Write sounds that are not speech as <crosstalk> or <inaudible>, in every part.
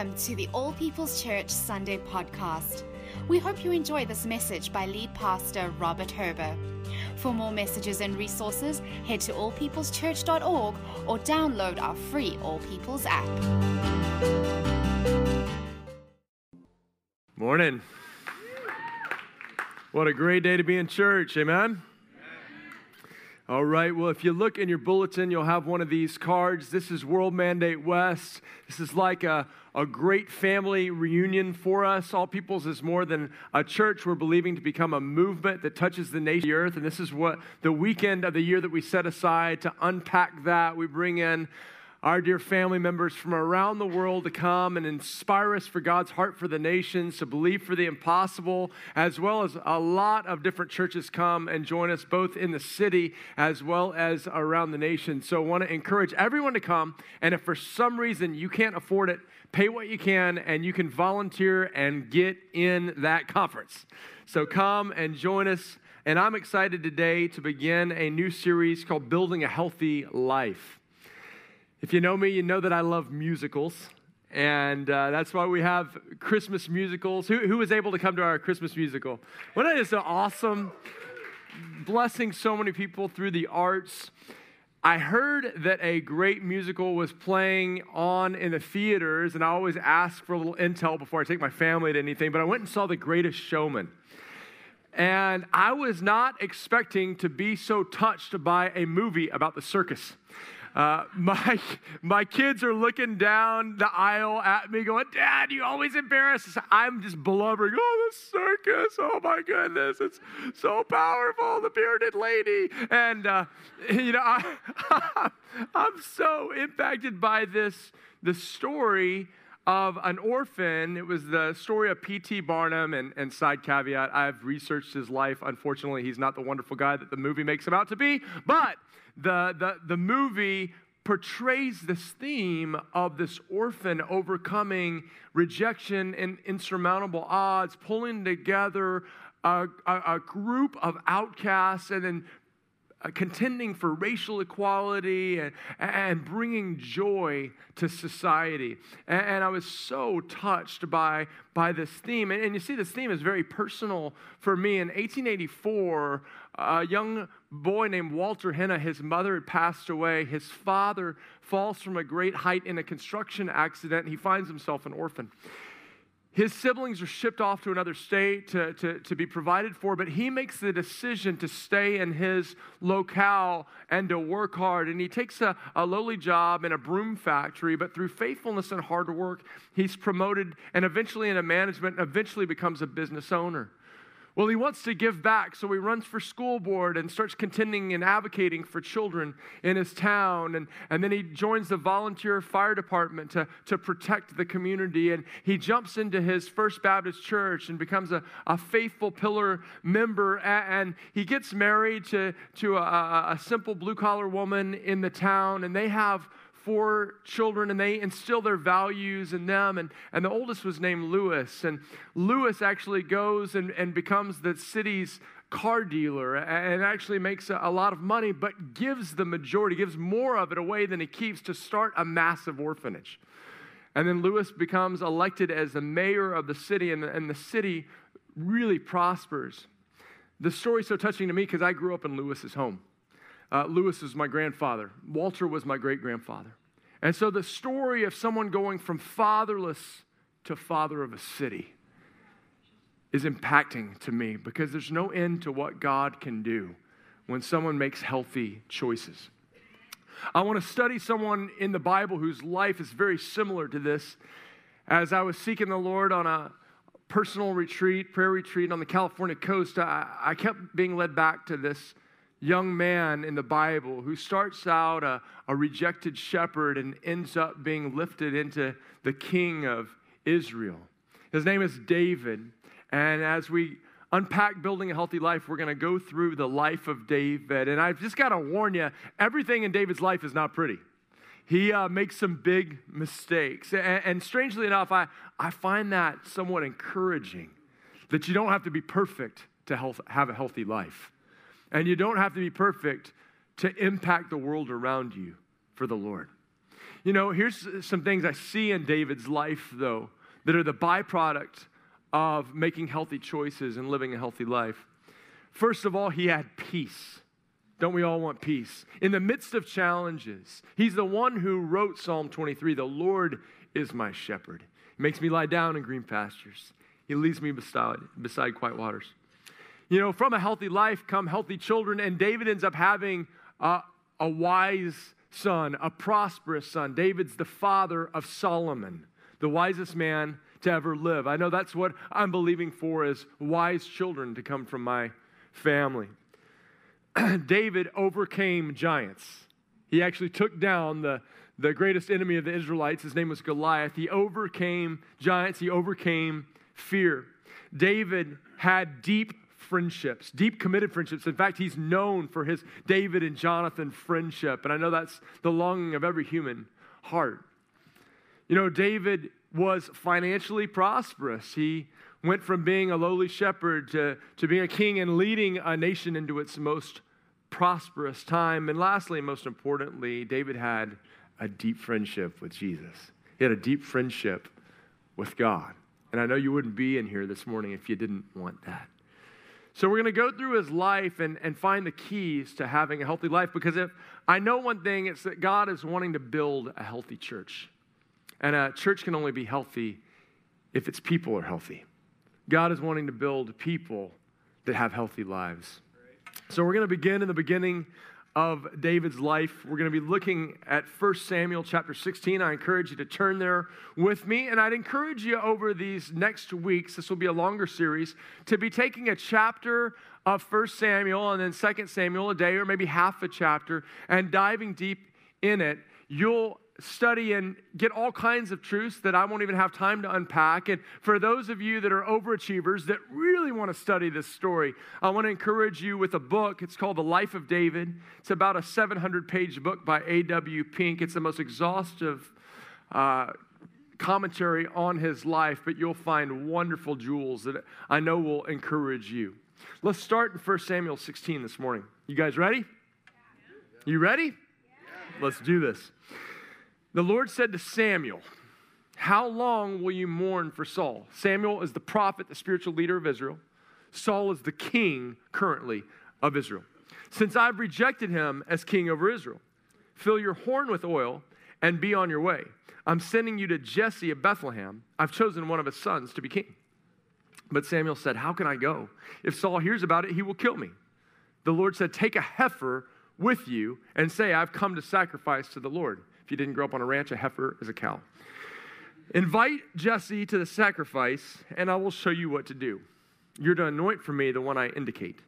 Welcome to the All People's Church Sunday podcast. We hope you enjoy this message by lead pastor Robert Herber. For more messages and resources, head to allpeopleschurch.org or download our free All People's app. Morning. What a great day to be in church. Amen. All right, well, if you look in your bulletin, you'll have one of these cards. This is World Mandate West. This is like a, a great family reunion for us. All Peoples is more than a church. We're believing to become a movement that touches the nation, the earth. And this is what the weekend of the year that we set aside to unpack that. We bring in our dear family members from around the world to come and inspire us for God's heart for the nations, to believe for the impossible, as well as a lot of different churches come and join us both in the city as well as around the nation. So I want to encourage everyone to come. And if for some reason you can't afford it, pay what you can and you can volunteer and get in that conference. So come and join us. And I'm excited today to begin a new series called Building a Healthy Life. If you know me, you know that I love musicals. And uh, that's why we have Christmas musicals. Who, who was able to come to our Christmas musical? Wasn't it just awesome? Blessing so many people through the arts. I heard that a great musical was playing on in the theaters, and I always ask for a little intel before I take my family to anything, but I went and saw The Greatest Showman. And I was not expecting to be so touched by a movie about the circus. Uh, my, my kids are looking down the aisle at me, going, Dad, you always embarrass us. I'm just blubbering, oh, the circus, oh my goodness, it's so powerful, the bearded lady. And, uh, <laughs> you know, I, <laughs> I'm so impacted by this, the story of an orphan. It was the story of P.T. Barnum, and, and side caveat, I've researched his life. Unfortunately, he's not the wonderful guy that the movie makes him out to be, but the, the, the movie portrays this theme of this orphan overcoming rejection and insurmountable odds, pulling together a, a, a group of outcasts and then uh, contending for racial equality and, and bringing joy to society. And, and, I was so touched by, by this theme. And, and you see, this theme is very personal for me. In 1884, a young boy named Walter Henna, his mother had passed away. His father falls from a great height in a construction accident. He finds himself an orphan. His siblings are shipped off to another state to, to, to be provided for, but he makes the decision to stay in his locale and to work hard. And he takes a, a lowly job in a broom factory, but through faithfulness and hard work, he's promoted and eventually into management and eventually becomes a business owner. Well, he wants to give back, so he runs for school board and starts contending and advocating for children in his town. And, and then he joins the volunteer fire department to, to protect the community. And he jumps into his First Baptist church and becomes a, a faithful pillar member. And, and he gets married to, to a, a simple blue collar woman in the town, and they have four children and they instill their values in them. And, and the oldest was named Lewis. And Lewis actually goes and, and becomes the city's car dealer and actually makes a, a lot of money, but gives the majority, gives more of it away than he keeps to start a massive orphanage. And then Lewis becomes elected as the mayor of the city, and the, and the city really prospers. The story's so touching to me because I grew up in Lewis's home. Uh, Lewis was my grandfather. Walter was my great grandfather. And so the story of someone going from fatherless to father of a city is impacting to me because there's no end to what God can do when someone makes healthy choices. I want to study someone in the Bible whose life is very similar to this. As I was seeking the Lord on a personal retreat, prayer retreat on the California coast, I, I kept being led back to this young man in the Bible who starts out a, a rejected shepherd and ends up being lifted into the king of Israel. His name is David. And as we unpack building a healthy life, we're going to go through the life of David. And I've just got to warn you everything in David's life is not pretty. He uh, makes some big mistakes. And, and strangely enough, I, I find that somewhat encouraging that you don't have to be perfect to health, have a healthy life. And you don't have to be perfect to impact the world around you for the Lord. You know, here's some things I see in David's life, though, that are the byproduct of making healthy choices and living a healthy life. First of all, he had peace. Don't we all want peace? In the midst of challenges, he's the one who wrote Psalm 23 The Lord is my shepherd. He makes me lie down in green pastures, he leads me beside, beside quiet waters. You know, from a healthy life come healthy children, and David ends up having a wise son, a prosperous son. David's the father of Solomon, the wisest man to ever live. I know that's what I'm believing for is wise children to come from my family. <clears throat> David overcame giants. He actually took down the, the greatest enemy of the Israelites. His name was Goliath. He overcame giants, he overcame fear. David had deep friendships, deep committed friendships. In fact, he's known for his David and Jonathan friendship. And I know that's the longing of every human heart. You know, David was financially prosperous. He went from being a lowly shepherd to, to being a king and leading a nation into its most prosperous time. And lastly, most importantly, David had a deep friendship with Jesus. He had a deep friendship with God. And I know you wouldn't be in here this morning if you didn't want that. So we're going to go through his life and, and find the keys to having a healthy life because if I know one thing, it's that God is wanting to build a healthy church. And a church can only be healthy if its people are healthy. God is wanting to build people that have healthy lives. So we're going to begin in the beginning of David's life. We're going to be looking at 1 Samuel chapter 16. I encourage you to turn there with me. And I'd encourage you over these next weeks, this will be a longer series, to be taking a chapter of 1 Samuel and then 2 Samuel a day, or maybe half a chapter, and diving deep in it. You'll study and get all kinds of truths that I won't even have time to unpack. And for those of you that are overachievers that really want to study this story, I want to encourage you with a book. It's called The Life of David. It's about a 700 page book by A.W. Pink. It's the most exhaustive uh, commentary on his life, but you'll find wonderful jewels that I know will encourage you. Let's start in 1 Samuel 16 this morning. You guys ready? You ready? Let's do this. The Lord said to Samuel, How long will you mourn for Saul? Samuel is the prophet, the spiritual leader of Israel. Saul is the king currently of Israel. Since I've rejected him as king over Israel, fill your horn with oil and be on your way. I'm sending you to Jesse of Bethlehem. I've chosen one of his sons to be king. But Samuel said, How can I go? If Saul hears about it, he will kill me. The Lord said, Take a heifer with you and say, I've come to sacrifice to the Lord. If you didn't grow up on a ranch, a heifer is a cow. Invite Jesse to the sacrifice, and I will show you what to do. You're to anoint for me the one I indicate.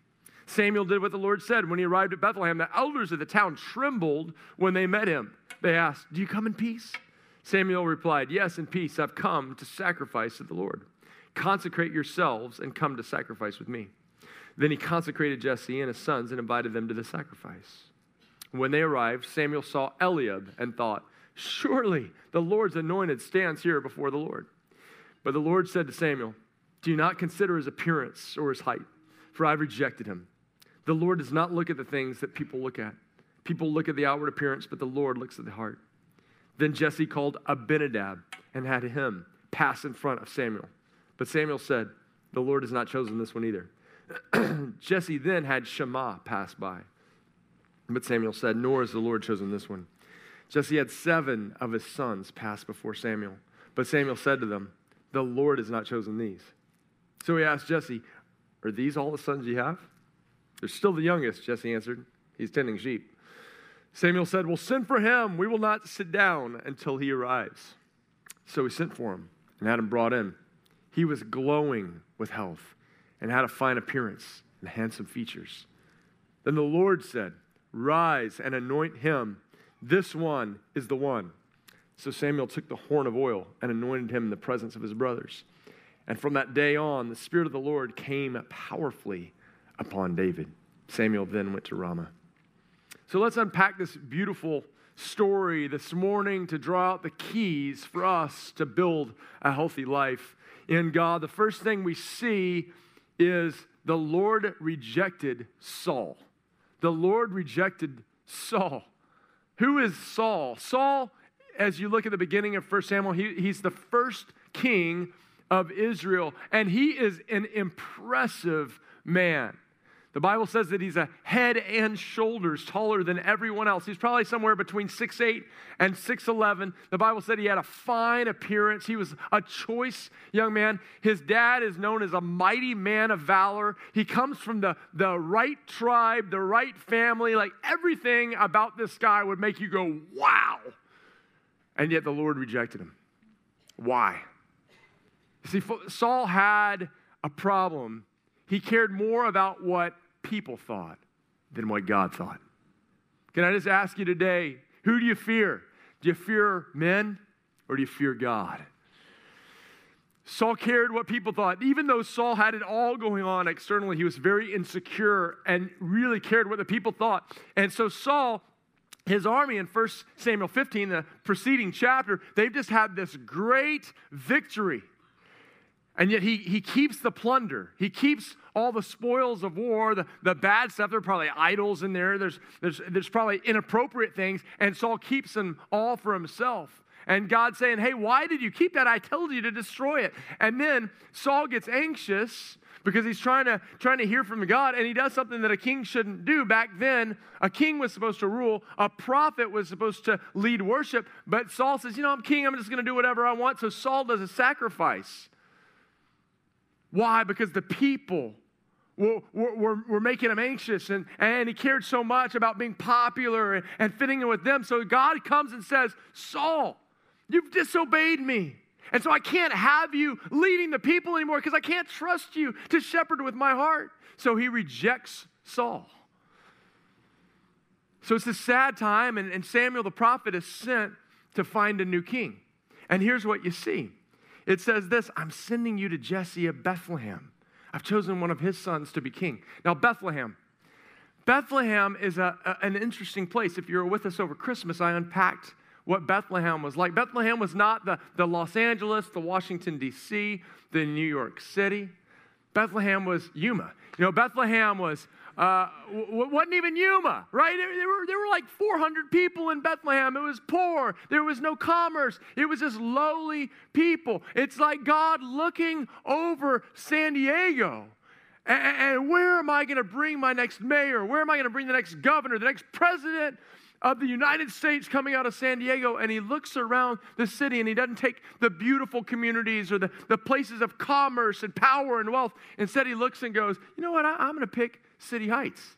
Samuel did what the Lord said. When he arrived at Bethlehem, the elders of the town trembled when they met him. They asked, Do you come in peace? Samuel replied, Yes, in peace. I've come to sacrifice to the Lord. Consecrate yourselves and come to sacrifice with me. Then he consecrated Jesse and his sons and invited them to the sacrifice. When they arrived, Samuel saw Eliab and thought, Surely the Lord's anointed stands here before the Lord. But the Lord said to Samuel, Do not consider his appearance or his height, for I've rejected him. The Lord does not look at the things that people look at. People look at the outward appearance, but the Lord looks at the heart. Then Jesse called Abinadab and had him pass in front of Samuel. But Samuel said, The Lord has not chosen this one either. <clears throat> Jesse then had Shammah pass by. But Samuel said, Nor has the Lord chosen this one. Jesse had seven of his sons pass before Samuel. But Samuel said to them, The Lord has not chosen these. So he asked Jesse, Are these all the sons you have? They're still the youngest, Jesse answered. He's tending sheep. Samuel said, Well, send for him. We will not sit down until he arrives. So he sent for him and had him brought in. He was glowing with health and had a fine appearance and handsome features. Then the Lord said, Rise and anoint him. This one is the one. So Samuel took the horn of oil and anointed him in the presence of his brothers. And from that day on, the Spirit of the Lord came powerfully upon David. Samuel then went to Ramah. So let's unpack this beautiful story this morning to draw out the keys for us to build a healthy life in God. The first thing we see is the Lord rejected Saul the Lord rejected Saul. Who is Saul? Saul as you look at the beginning of 1 Samuel, he, he's the first king of Israel, and he is an impressive man. The Bible says that he's a head and shoulders taller than everyone else. He's probably somewhere between 6'8 and 6'11. The Bible said he had a fine appearance. He was a choice young man. His dad is known as a mighty man of valor. He comes from the, the right tribe, the right family. Like everything about this guy would make you go, wow. And yet the Lord rejected him. Why? See, Saul had a problem. He cared more about what people thought than what God thought. Can I just ask you today, who do you fear? Do you fear men or do you fear God? Saul cared what people thought. Even though Saul had it all going on externally, he was very insecure and really cared what the people thought. And so Saul, his army in 1 Samuel 15, the preceding chapter, they've just had this great victory. And yet he, he keeps the plunder. He keeps all the spoils of war, the, the bad stuff. There are probably idols in there. There's, there's, there's probably inappropriate things. And Saul keeps them all for himself. And God saying, Hey, why did you keep that? I told you to destroy it. And then Saul gets anxious because he's trying to, trying to hear from God and he does something that a king shouldn't do. Back then, a king was supposed to rule, a prophet was supposed to lead worship. But Saul says, You know, I'm king, I'm just going to do whatever I want. So Saul does a sacrifice. Why? Because the people were, were, were, making him anxious and, and he cared so much about being popular and, and fitting in with them. So God comes and says, Saul, you've disobeyed me. And so I can't have you leading the people anymore because I can't trust you to shepherd with my heart. So he rejects Saul. So it's a sad time, and, and Samuel the prophet is sent to find a new king. And here's what you see it says this I'm sending you to Jesse of Bethlehem. I've chosen one of his sons to be king. Now, Bethlehem. Bethlehem is a, a, an interesting place. If you were with us over Christmas, I unpacked what Bethlehem was like. Bethlehem was not the, the Los Angeles, the Washington, D.C., the New York City. Bethlehem was Yuma. You know, Bethlehem was uh, w- wasn't even Yuma, right? There, were, there were like 400 people in Bethlehem. It was poor. There was no commerce. It was just lowly people. It's like God looking over San Diego. And, and where am I going to bring my next mayor? Where am I going to bring the next governor, the next president? of the United States coming out of San Diego and he looks around the city and he doesn't take the beautiful communities or the, the places of commerce and power and wealth. Instead, he looks and goes, you know what, I, am going to pick City Heights.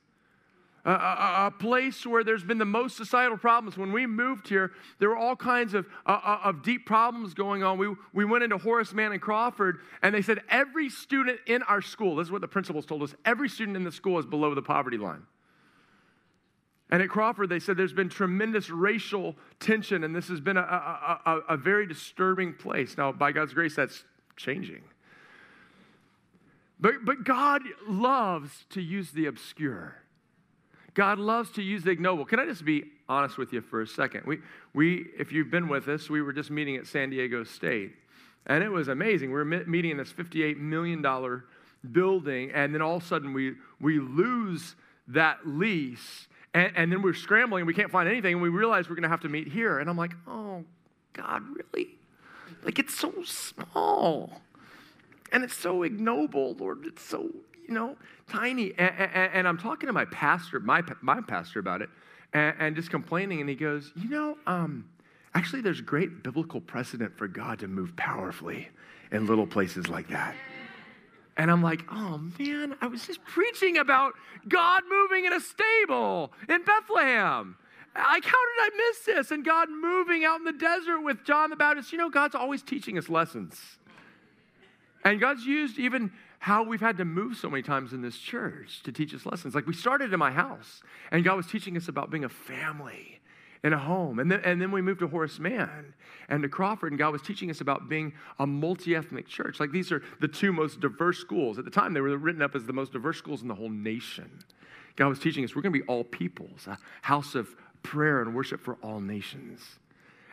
A, a, a, place where there's been the most societal problems. When we moved here, there were all kinds of, uh, of deep problems going on. We, we went into Horace Mann and Crawford, and they said every student in our school, this is what the principals told us, every student in the school is below the poverty line. And at Crawford, they said there's been tremendous racial tension, and this has been a, a very disturbing place. Now, by God's grace, that's changing. But, but God loves to use the obscure. God loves to use the ignoble. Can I just be honest with you for a second? We, we, if you've been with us, we were just meeting at San Diego State, and it was amazing. We were meeting in this $58 million building, and then all of a sudden we, we lose that lease, and, and then we're scrambling, and we can't find anything, and we realize we're going to have to meet here. And I'm like, oh, God, really? Like, it's so small. And it's so ignoble, Lord. It's so, you know, tiny. And, and, and I'm talking to my pastor, my, my pastor about it, and, and just complaining. And he goes, you know, um, actually, there's great biblical precedent for God to move powerfully in little places like that. And I'm like, oh man, I was just preaching about God moving in a stable in Bethlehem. Like, how did I miss this? And God moving out in the desert with John the Baptist. You know, God's always teaching us lessons. And God's used even how we've had to move so many times in this church to teach us lessons. Like we started in my house, and God was teaching us about being a family in a home. And then, and then we moved to Horace Mann and to Crawford, and God was teaching us about being a multi ethnic church. Like these are the two most diverse schools. At the time, they were written up as the most diverse schools in the whole nation. God was teaching us we're going to be all peoples, a house of prayer and worship for all nations.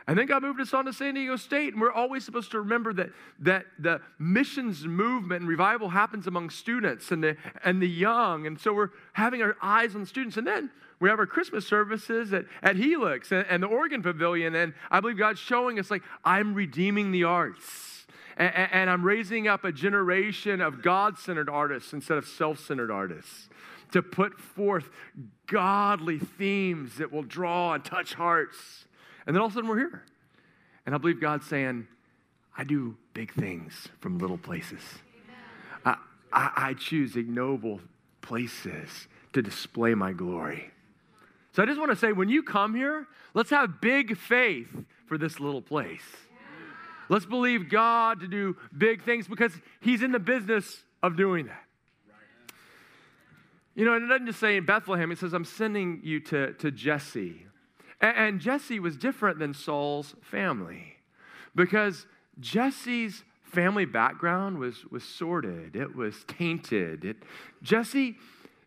And then God moved us on to San Diego State, and we're always supposed to remember that, that the missions movement and revival happens among students and the, and the young. And so we're having our eyes on students. And then we have our Christmas services at, at Helix and, and the Organ Pavilion. And I believe God's showing us, like, I'm redeeming the arts. And, and I'm raising up a generation of God centered artists instead of self centered artists to put forth godly themes that will draw and touch hearts. And then all of a sudden we're here. And I believe God's saying, I do big things from little places. I, I, I choose ignoble places to display my glory. So I just want to say when you come here, let's have big faith for this little place. Let's believe God to do big things because He's in the business of doing that. You know, and it doesn't just say in Bethlehem, it says, I'm sending you to, to Jesse. And, Jesse was different than Saul's family because Jesse's family background was, was sordid, it was tainted. It, Jesse,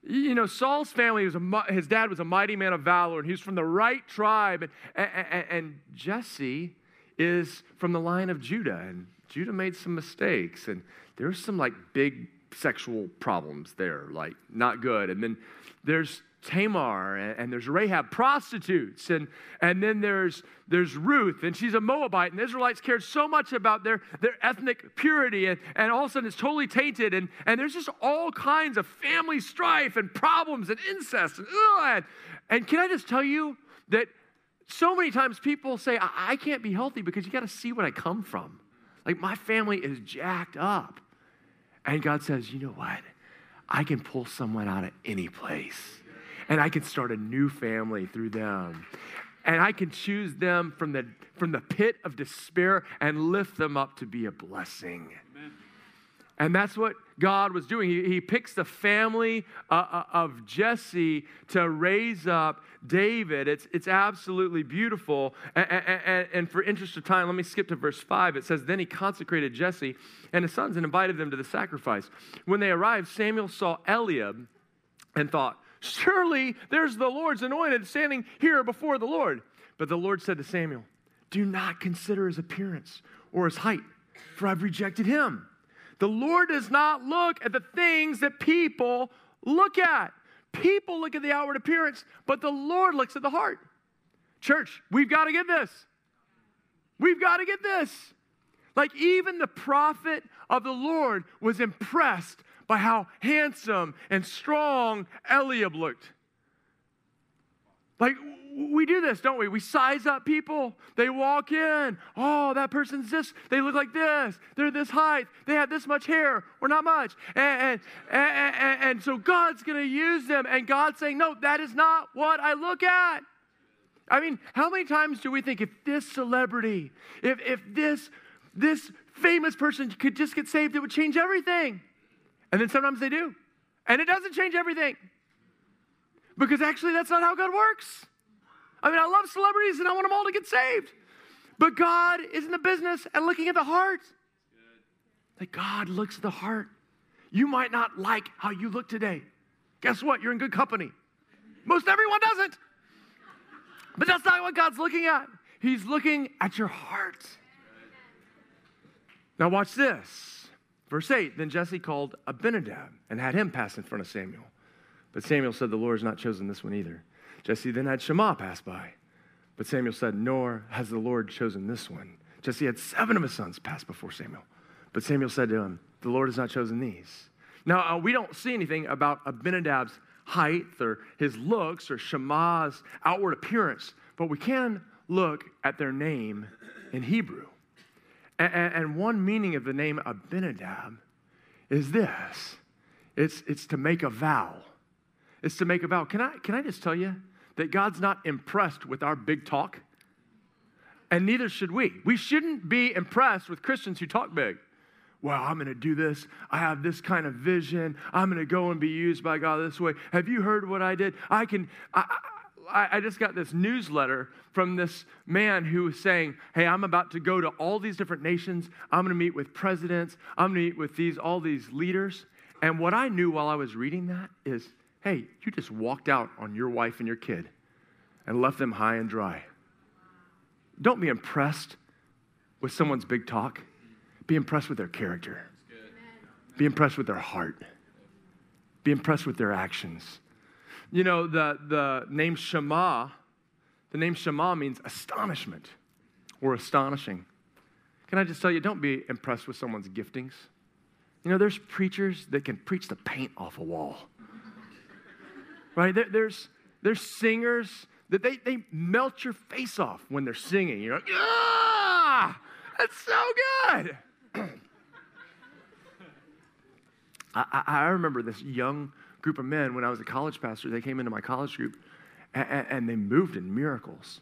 you know, Saul's family was a, his dad was a mighty man of valor, and he was from the right tribe. And, and, and Jesse is from the line of Judah, and Judah made some mistakes, and there's some like big sexual problems there, like not good. And then there's Tamar and, and, there's Rahab, prostitutes, and, and then there's, there's Ruth, and she's a Moabite, and the Israelites cared so much about their, their ethnic purity, and, and all of a sudden it's totally tainted, and, and there's just all kinds of family strife and problems and incest. And, ugh, and can I just tell you that so many times people say, I, I can't be healthy because you got to see what I come from. Like my family is jacked up. And God says, you know what? I can pull someone out of any place and I can start a new family through them. And I can choose them from the, from the pit of despair and lift them up to be a blessing. Amen. And that's what God was doing. He, he picks the family uh, uh, of Jesse to raise up David. It's, it's absolutely beautiful. And, and, and, for interest of time, let me skip to verse 5. It says, Then he consecrated Jesse and his sons and invited them to the sacrifice. When they arrived, Samuel saw Eliab and thought, Surely there's the Lord's anointed standing here before the Lord. But the Lord said to Samuel, Do not consider his appearance or his height, for I've rejected him. The Lord does not look at the things that people look at. People look at the outward appearance, but the Lord looks at the heart. Church, we've got to get this. We've got to get this. Like, even the prophet of the Lord was impressed by how handsome and strong Eliab looked. Like, we do this, don't we? We size up people. They walk in. Oh, that person's this. They look like this. They're this height. They have this much hair or not much. And, and, and, and so God's going to use them. And God's saying, no, that is not what I look at. I mean, how many times do we think if this celebrity, if, if this, this famous person could just get saved, it would change everything? And then sometimes they do. And it doesn't change everything. Because actually, that's not how God works. I mean, I love celebrities and I want them all to get saved. But God is in the business and looking at the heart. That God looks at the heart. You might not like how you look today. Guess what? You're in good company. Most everyone doesn't. But that's not what God's looking at. He's looking at your heart. Now, watch this. Verse 8 Then Jesse called Abinadab and had him pass in front of Samuel. But Samuel said, The Lord has not chosen this one either. Jesse then had Shammah pass by. But Samuel said, Nor has the Lord chosen this one. Jesse had seven of his sons pass before Samuel. But Samuel said to him, The Lord has not chosen these. Now, uh, we don't see anything about Abinadab's height or his looks or Shammah's outward appearance, but we can look at their name in Hebrew. And, one meaning of the name Abinadab is this it's, it's to make a vow. It's to make a vow. Can I, can I just tell you? that God's not impressed with our big talk, and neither should we. We shouldn't be impressed with Christians who talk big. Well, I'm going to do this. I have this kind of vision. I'm going to go and be used by God this way. Have you heard what I did? I can. I, I, I just got this newsletter from this man who was saying, Hey, I'm about to go to all these different nations. I'm going to meet with presidents. I'm going to meet with these, all these leaders. And what I knew while I was reading that is Hey, you just walked out on your wife and your kid and left them high and dry. Don't be impressed with someone's big talk. Be impressed with their character. Be impressed with their heart. Be impressed with their actions. You know, the, the name Shammah, the name Shammah means astonishment or astonishing. Can I just tell you, don't be impressed with someone's giftings. You know, there's preachers that can preach the paint off a wall. right? There, there's, there's singers that they, they melt your face off when they're singing. You're like, ah, that's so good. <clears throat> I, I, remember this young group of men when I was a college pastor. They came into my college group and, and they moved in miracles.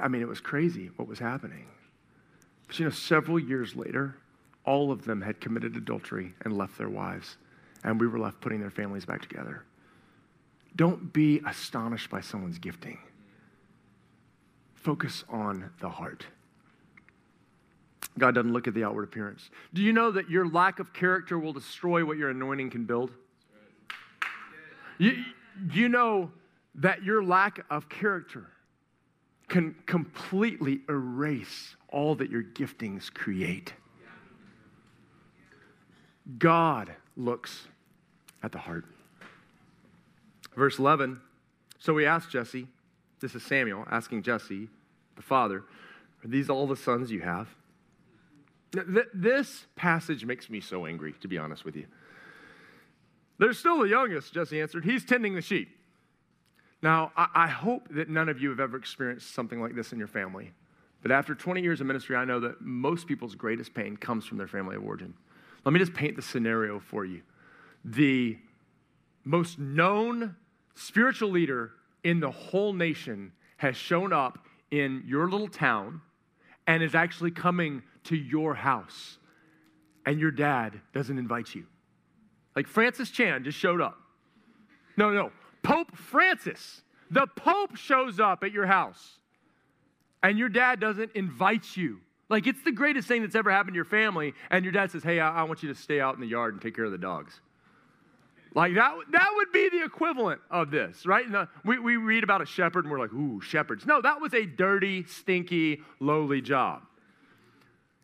I mean, it was crazy what was happening. But you know, several years later, all of them had committed adultery and left their wives, and we were left putting their families back together. Don't be astonished by someone's gifting. Focus on the heart. God doesn't look at the outward appearance. Do you know that your lack of character will destroy what your anointing can build? You, you know that your lack of character can completely erase all that your giftings create. God looks at the heart. Verse 11 So we asked Jesse, this is Samuel asking Jesse, the father, Are these all the sons you have? This passage makes me so angry, to be honest with you. They're still the youngest, Jesse answered. He's tending the sheep. Now, I hope that none of you have ever experienced something like this in your family. But after 20 years of ministry, I know that most people's greatest pain comes from their family of origin. Let me just paint the scenario for you. The most known spiritual leader in the whole nation has shown up in your little town and is actually coming to your house, and your dad doesn't invite you. Like Francis Chan just showed up. No, no, Pope Francis. The Pope shows up at your house, and your dad doesn't invite you. Like it's the greatest thing that's ever happened to your family, and your dad says, Hey, I, I want you to stay out in the yard and take care of the dogs. Like that, that would be the equivalent of this, right? The, we, we read about a shepherd and we're like, ooh, shepherds. No, that was a dirty, stinky, lowly job.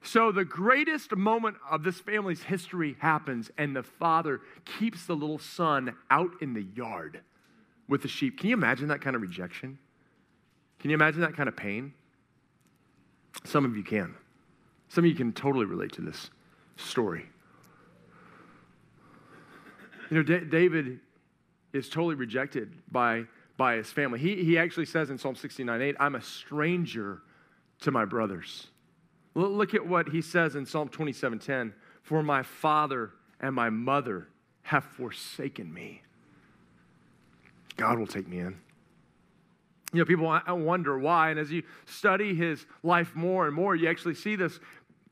So the greatest moment of this family's history happens, and the father keeps the little son out in the yard with the sheep. Can you imagine that kind of rejection? Can you imagine that kind of pain? Some of you can. Some of you can totally relate to this story. You know, D- David is totally rejected by, by his family. He, he actually says in Psalm 69 8, I'm a stranger to my brothers. Look at what he says in Psalm 27 10, for my father and my mother have forsaken me. God will take me in. You know, people wonder why. And as you study his life more and more, you actually see this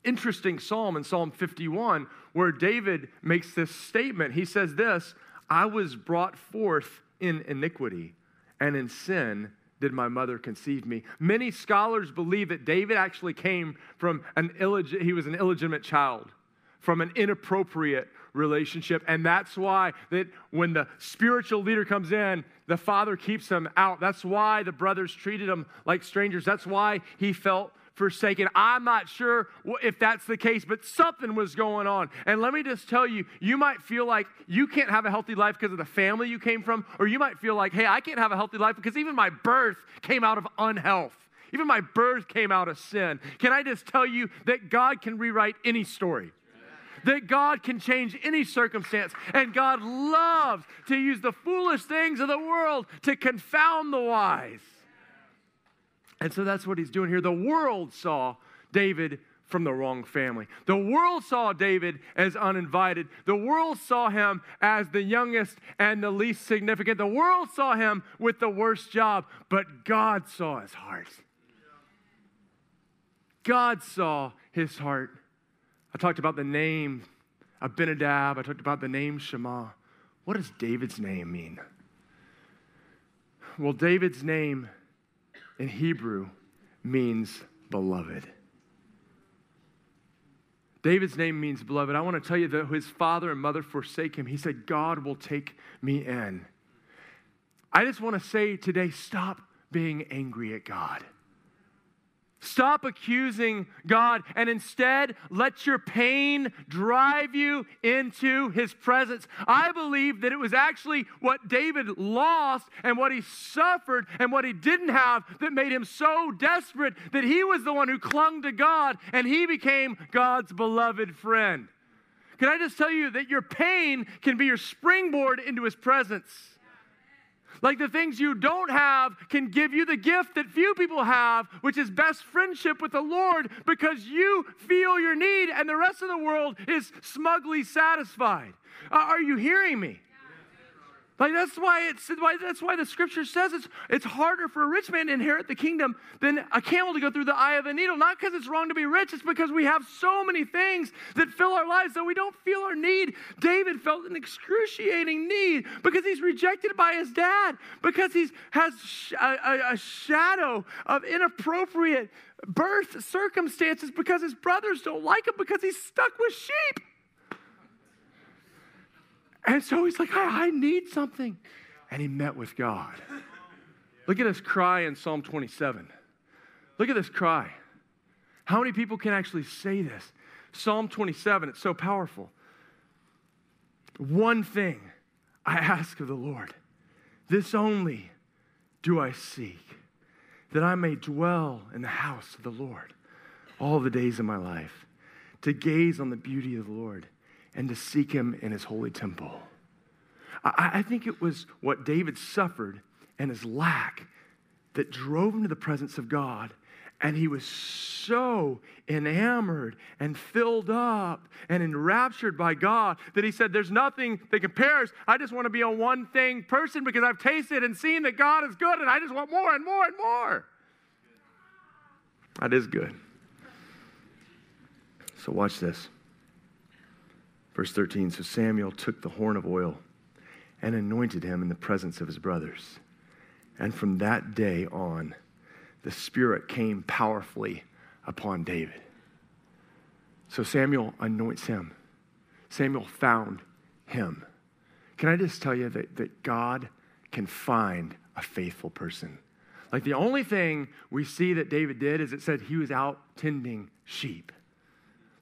interesting psalm in Psalm 51 where David makes this statement. He says, This, I was brought forth in iniquity, and in sin did my mother conceive me. Many scholars believe that David actually came from an illegit, he was an illegitimate child, from an inappropriate relationship. And that's why that when the spiritual leader comes in, the father keeps him out. That's why the brothers treated him like strangers. That's why he felt forsaken. I'm not sure if that's the case, but something was going on. And let me just tell you, you might feel like you can't have a healthy life because of the family you came from, or you might feel like, hey, I can't have a healthy life because even my birth came out of unhealth. Even my birth came out of sin. Can I just tell you that God can rewrite any story? that God can change any circumstance, and God loves to use the foolish things of the world to confound the wise. And so that's what he's doing here. The world saw David from the wrong family. The world saw David as uninvited. The world saw him as the youngest and the least significant. The world saw him with the worst job, but God saw his heart. God saw his heart. I talked about the name Abinadab. I talked about the name Shammah. What does David's name mean? Well, David's name in Hebrew means beloved. David's name means beloved. I want to tell you that his father and mother forsake him. He said, God will take me in. I just want to say today stop being angry at God. Stop accusing God and instead let your pain drive you into his presence. I believe that it was actually what David lost and what he suffered and what he didn't have that made him so desperate that he was the one who clung to God and he became God's beloved friend. Can I just tell you that your pain can be your springboard into his presence? Like the things you don't have can give you the gift that few people have, which is best friendship with the Lord because you feel your need and the rest of the world is smugly satisfied. Uh, are you hearing me? Like that's why it's why that's why the scripture says it's it's harder for a rich man to inherit the kingdom than a camel to go through the eye of a needle. Not because it's wrong to be rich, it's because we have so many things that fill our lives that we don't feel our need. David felt an excruciating need because he's rejected by his dad, because he has a, a, a shadow of inappropriate birth circumstances, because his brothers don't like him, because he's stuck with sheep. And so he's like, I, I need something. And he met with God. Look at this cry in Psalm 27. Look at this cry. How many people can actually say this? Psalm 27, it's so powerful. One thing I ask of the Lord, this only do I seek, that I may dwell in the house of the Lord all the days of my life, to gaze on the beauty of the Lord and to seek him in his holy temple. I, I think it was what David suffered and his lack that drove him to the presence of God. And he was so enamored and filled up and enraptured by God that he said, There's nothing that compares. I just want to be a one thing person because I've tasted and seen that God is good and I just want more and more and more. That is good. So, watch this. Verse 13 So Samuel took the horn of oil and anointed him in the presence of his brothers. And from that day on, the Spirit came powerfully upon David. So Samuel anoints him. Samuel found him. Can I just tell you that, that God can find a faithful person? Like the only thing we see that David did is it said he was out tending sheep.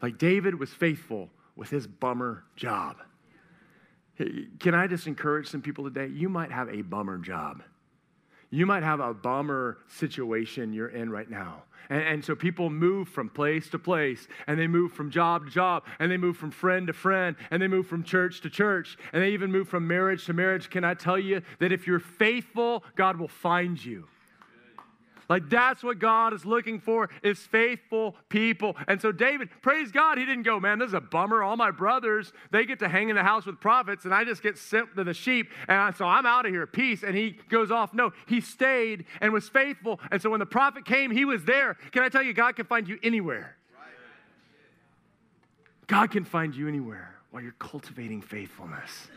Like David was faithful with his bummer job. Can I just encourage some people today? You might have a bummer job. You might have a bummer situation you're in right now. And, and, so people move from place to place, and they move from job to job, and they move from friend to friend, and they move from church to church, and they even move from marriage to marriage. Can I tell you that if you're faithful, God will find you? Like that's what God is looking for is faithful people. And so David, praise God, he didn't go, man, this is a bummer. All my brothers, they get to hang in the house with prophets and I just get sent to the sheep. And so I'm out of here, peace. And he goes off. No, he stayed and was faithful. And so when the prophet came, he was there. Can I tell you, God can find you anywhere. God can find you anywhere while you're cultivating faithfulness.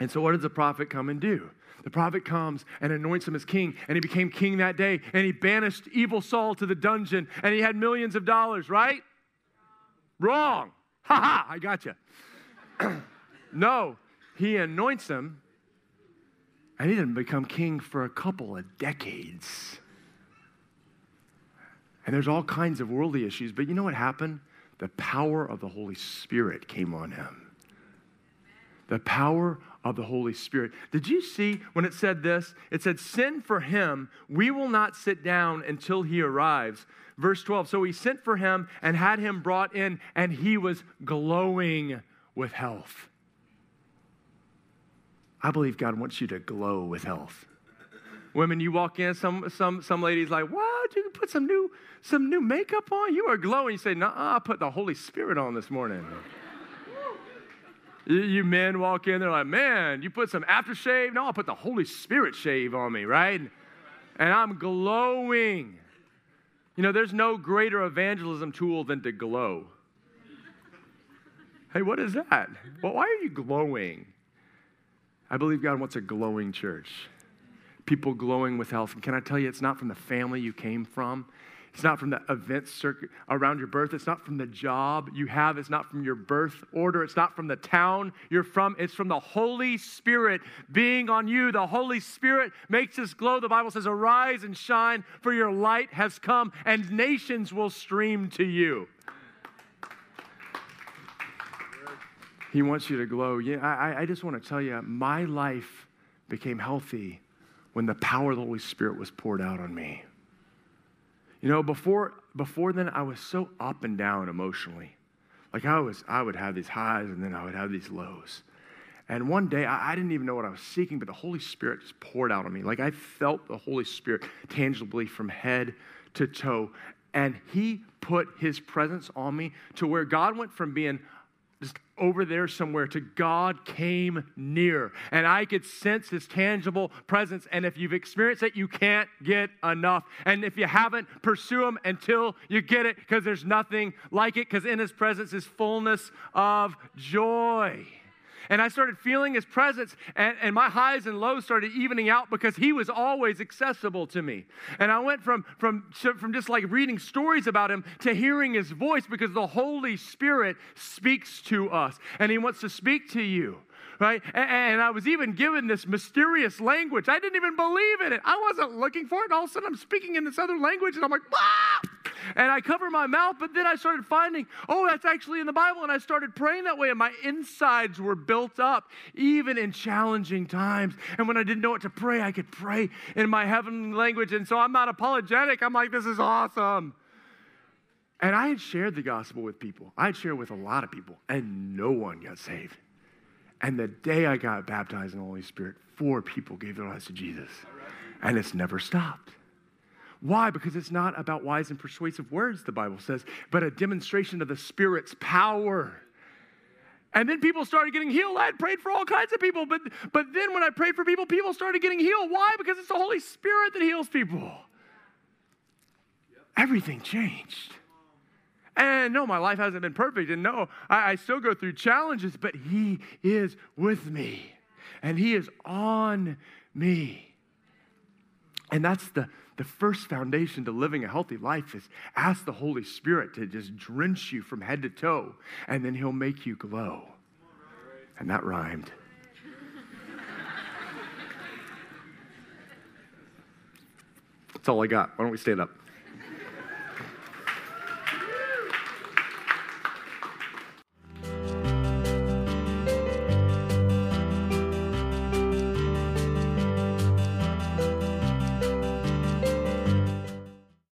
And so, what does the prophet come and do? The prophet comes and anoints him as king, and he became king that day, and he banished evil Saul to the dungeon, and he had millions of dollars, right? Wrong. Ha ha, I got you. <clears throat> no, he anoints him, and he didn't become king for a couple of decades. And there's all kinds of worldly issues, but you know what happened? The power of the Holy Spirit came on him. The power of the Holy Spirit. Did you see when it said this? It said, Send for him. We will not sit down until he arrives. Verse 12. So he sent for him and had him brought in, and he was glowing with health. I believe God wants you to glow with health. Women, you walk in, some some some ladies like, what? You put some new some new makeup on? You are glowing. You say, no, I put the Holy Spirit on this morning. You men walk in, they're like, man, you put some aftershave? No, I'll put the Holy Spirit shave on me, right? And I'm glowing. You know, there's no greater evangelism tool than to glow. Hey, what is that? Well, why are you glowing? I believe God wants a glowing church. People glowing with health. And can I tell you, it's not from the family you came from, It's not from the events circuit around your birth. It's not from the job you have. It's not from your birth order. It's not from the town you're from. It's from the Holy Spirit being on you. The Holy Spirit makes us glow. The Bible says, Arise and shine, for your light has come, and nations will stream to you. He wants you to glow. Yeah, I, I just want to tell you, my life became healthy when the power of the Holy Spirit was poured out on me. You know, before, before then, I was so up and down emotionally. Like I was, I would have these highs and then I would have these lows. And one day, I, I, didn't even know what I was seeking, but the Holy Spirit just poured out on me. Like I felt the Holy Spirit tangibly from head to toe. And He put His presence on me to where God went from being just over there somewhere to God came near. And I could sense his tangible presence. And if you've experienced it, you can't get enough. And if you haven't, pursue him until you get it because there's nothing like it because in his presence is fullness of joy. And I started feeling his presence, and, and my highs and lows started evening out because he was always accessible to me. And I went from, from, from just like reading stories about him to hearing his voice because the Holy Spirit speaks to us, and he wants to speak to you right? And, I was even given this mysterious language. I didn't even believe in it. I wasn't looking for it. All of a sudden, I'm speaking in this other language, and I'm like, ah! And I cover my mouth, but then I started finding, oh, that's actually in the Bible. And I started praying that way, and my insides were built up, even in challenging times. And when I didn't know what to pray, I could pray in my heavenly language. And so I'm not apologetic. I'm like, this is awesome. And I had shared the gospel with people, I had shared with a lot of people, and no one got saved. And the day I got baptized in the Holy Spirit, four people gave their lives to Jesus. And it's never stopped. Why? Because it's not about wise and persuasive words, the Bible says, but a demonstration of the Spirit's power. And then people started getting healed. I had prayed for all kinds of people, but, but then when I prayed for people, people started getting healed. Why? Because it's the Holy Spirit that heals people. Everything changed. And no, my life hasn't been perfect. And no, I, I still go through challenges, but He is with me. And He is on me. And that's the, the first foundation to living a healthy life is ask the Holy Spirit to just drench you from head to toe, and then He'll make you glow. And that rhymed. That's all I got. Why don't we stand up?